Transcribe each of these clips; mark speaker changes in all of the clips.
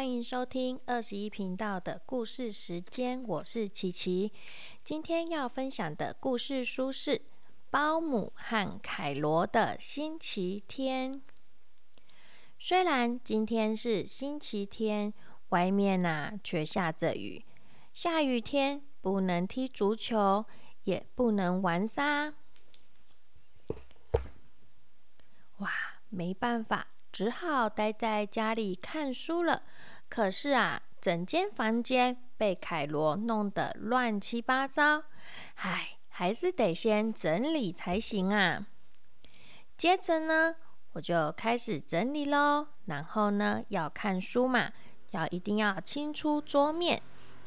Speaker 1: 欢迎收听二十一频道的故事时间，我是琪琪。今天要分享的故事书是《包姆和凯罗的星期天》。虽然今天是星期天，外面呐却下着雨。下雨天不能踢足球，也不能玩沙。哇，没办法。只好待在家里看书了。可是啊，整间房间被凯罗弄得乱七八糟，唉，还是得先整理才行啊。接着呢，我就开始整理喽。然后呢，要看书嘛，要一定要清出桌面，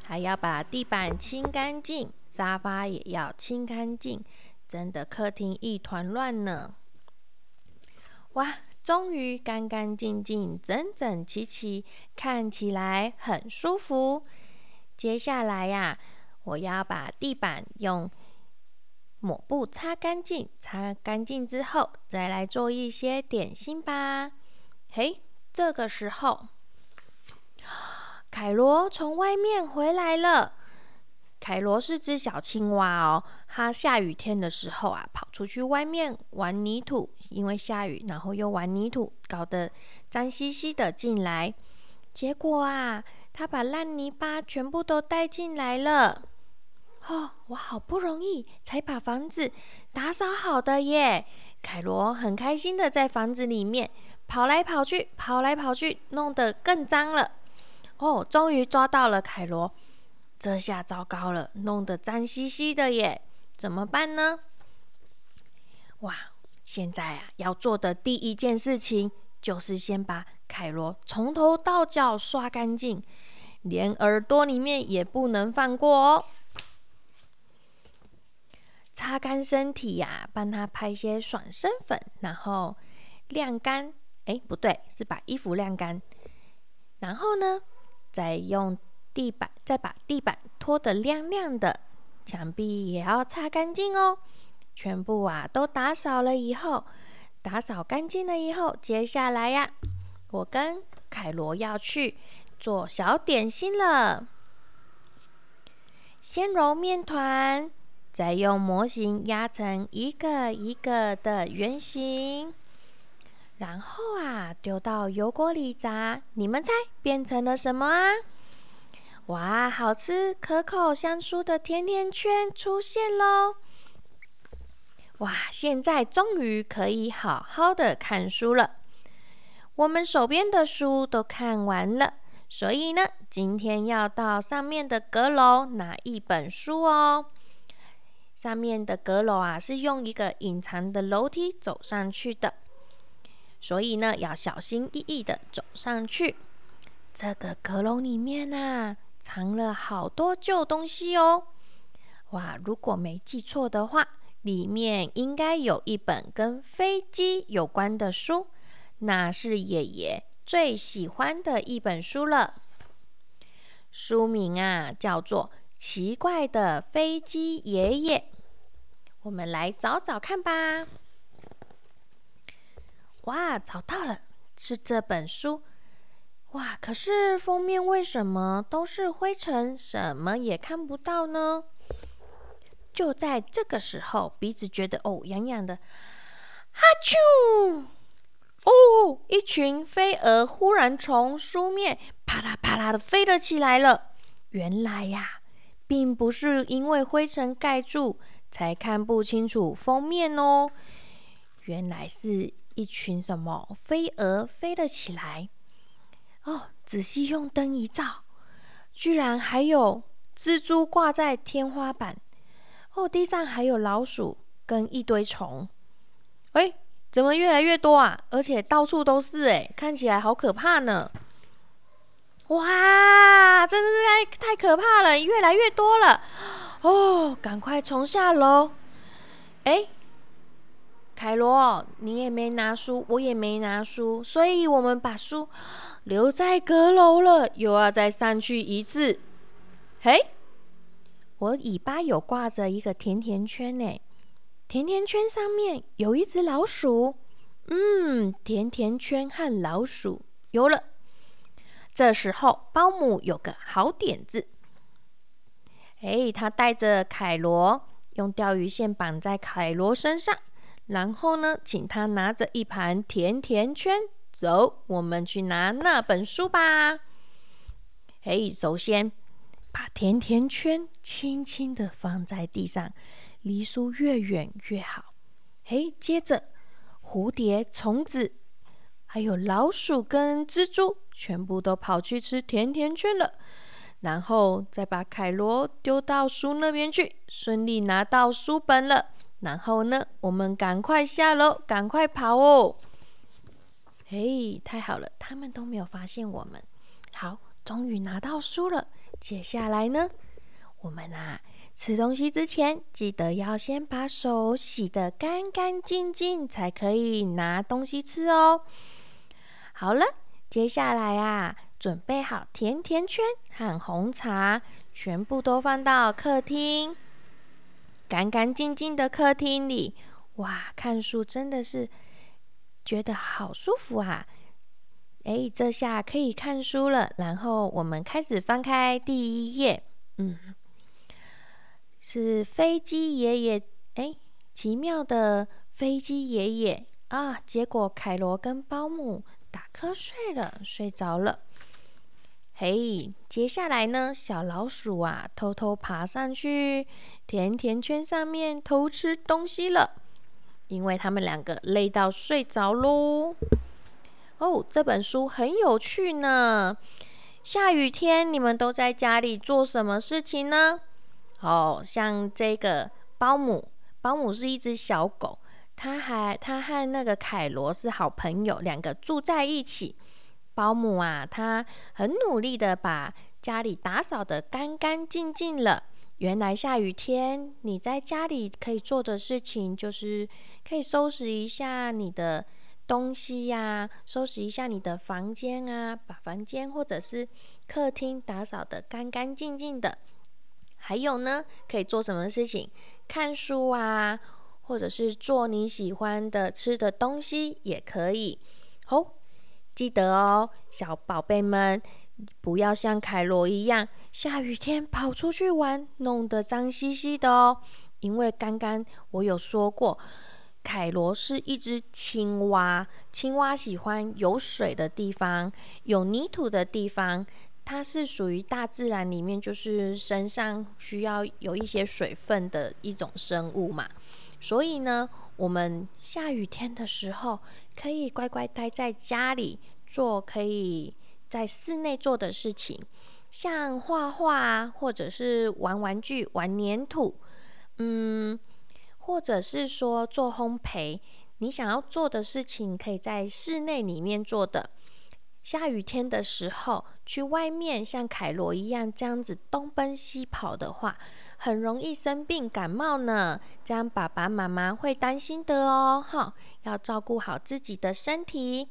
Speaker 1: 还要把地板清干净，沙发也要清干净。真的，客厅一团乱呢。哇！终于干干净净、整整齐齐，看起来很舒服。接下来呀，我要把地板用抹布擦干净。擦干净之后，再来做一些点心吧。嘿，这个时候，凯罗从外面回来了。凯罗是只小青蛙哦，它下雨天的时候啊，跑出去外面玩泥土，因为下雨，然后又玩泥土，搞得脏兮兮的进来。结果啊，它把烂泥巴全部都带进来了。哦，我好不容易才把房子打扫好的耶！凯罗很开心的在房子里面跑来跑去，跑来跑去，弄得更脏了。哦，终于抓到了凯罗。这下糟糕了，弄得脏兮兮的耶，怎么办呢？哇，现在啊，要做的第一件事情就是先把凯罗从头到脚刷干净，连耳朵里面也不能放过哦。擦干身体呀，帮他拍些爽身粉，然后晾干。哎，不对，是把衣服晾干，然后呢，再用。地板，再把地板拖得亮亮的，墙壁也要擦干净哦。全部啊都打扫了以后，打扫干净了以后，接下来呀，我跟凯罗要去做小点心了。先揉面团，再用模型压成一个一个的圆形，然后啊丢到油锅里炸。你们猜变成了什么啊？哇，好吃、可口、香酥的甜甜圈出现喽！哇，现在终于可以好好的看书了。我们手边的书都看完了，所以呢，今天要到上面的阁楼拿一本书哦。上面的阁楼啊，是用一个隐藏的楼梯走上去的，所以呢，要小心翼翼的走上去。这个阁楼里面啊。藏了好多旧东西哦！哇，如果没记错的话，里面应该有一本跟飞机有关的书，那是爷爷最喜欢的一本书了。书名啊，叫做《奇怪的飞机爷爷》。我们来找找看吧。哇，找到了，是这本书。哇！可是封面为什么都是灰尘，什么也看不到呢？就在这个时候，鼻子觉得哦痒痒的，哈啾！哦，一群飞蛾忽然从书面啪啦啪啦的飞了起来了。原来呀，并不是因为灰尘盖住才看不清楚封面哦，原来是一群什么飞蛾飞了起来。哦，仔细用灯一照，居然还有蜘蛛挂在天花板。哦，地上还有老鼠跟一堆虫。哎，怎么越来越多啊？而且到处都是，哎，看起来好可怕呢。哇，真的是太太可怕了，越来越多了。哦，赶快冲下楼。哎，凯罗，你也没拿书，我也没拿书，所以我们把书。留在阁楼了，又要再上去一次。嘿，我尾巴有挂着一个甜甜圈呢，甜甜圈上面有一只老鼠。嗯，甜甜圈和老鼠有了。这时候，保姆有个好点子。哎，他带着凯罗，用钓鱼线绑在凯罗身上，然后呢，请他拿着一盘甜甜圈，走，我们去拿那本书吧。嘿，首先把甜甜圈轻轻的放在地上，离书越远越好。嘿，接着蝴蝶、虫子。还有老鼠跟蜘蛛，全部都跑去吃甜甜圈了，然后再把凯罗丢到书那边去，顺利拿到书本了。然后呢，我们赶快下楼，赶快跑哦！嘿，太好了，他们都没有发现我们。好，终于拿到书了。接下来呢，我们啊，吃东西之前记得要先把手洗得干干净净，才可以拿东西吃哦。好了，接下来啊，准备好甜甜圈和红茶，全部都放到客厅，干干净净的客厅里。哇，看书真的是觉得好舒服啊！哎，这下可以看书了。然后我们开始翻开第一页，嗯，是飞机爷爷。哎，奇妙的飞机爷爷啊！结果凯罗跟保姆。打瞌睡了，睡着了。嘿，接下来呢？小老鼠啊，偷偷爬上去甜甜圈上面偷吃东西了，因为他们两个累到睡着喽。哦，这本书很有趣呢。下雨天你们都在家里做什么事情呢？哦，像这个保姆，保姆是一只小狗。他还他和那个凯罗是好朋友，两个住在一起。保姆啊，他很努力的把家里打扫的干干净净了。原来下雨天你在家里可以做的事情，就是可以收拾一下你的东西呀，收拾一下你的房间啊，把房间或者是客厅打扫的干干净净的。还有呢，可以做什么事情？看书啊。或者是做你喜欢的吃的东西也可以哦。记得哦，小宝贝们，不要像凯罗一样，下雨天跑出去玩，弄得脏兮兮的哦。因为刚刚我有说过，凯罗是一只青蛙，青蛙喜欢有水的地方、有泥土的地方。它是属于大自然里面，就是身上需要有一些水分的一种生物嘛。所以呢，我们下雨天的时候，可以乖乖待在家里，做可以在室内做的事情，像画画，或者是玩玩具、玩粘土，嗯，或者是说做烘焙。你想要做的事情，可以在室内里面做的。下雨天的时候，去外面像凯罗一样这样子东奔西跑的话。很容易生病感冒呢，这样爸爸妈妈会担心的哦，哈，要照顾好自己的身体。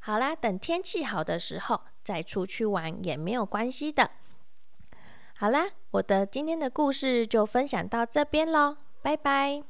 Speaker 1: 好啦，等天气好的时候再出去玩也没有关系的。好啦，我的今天的故事就分享到这边喽，拜拜。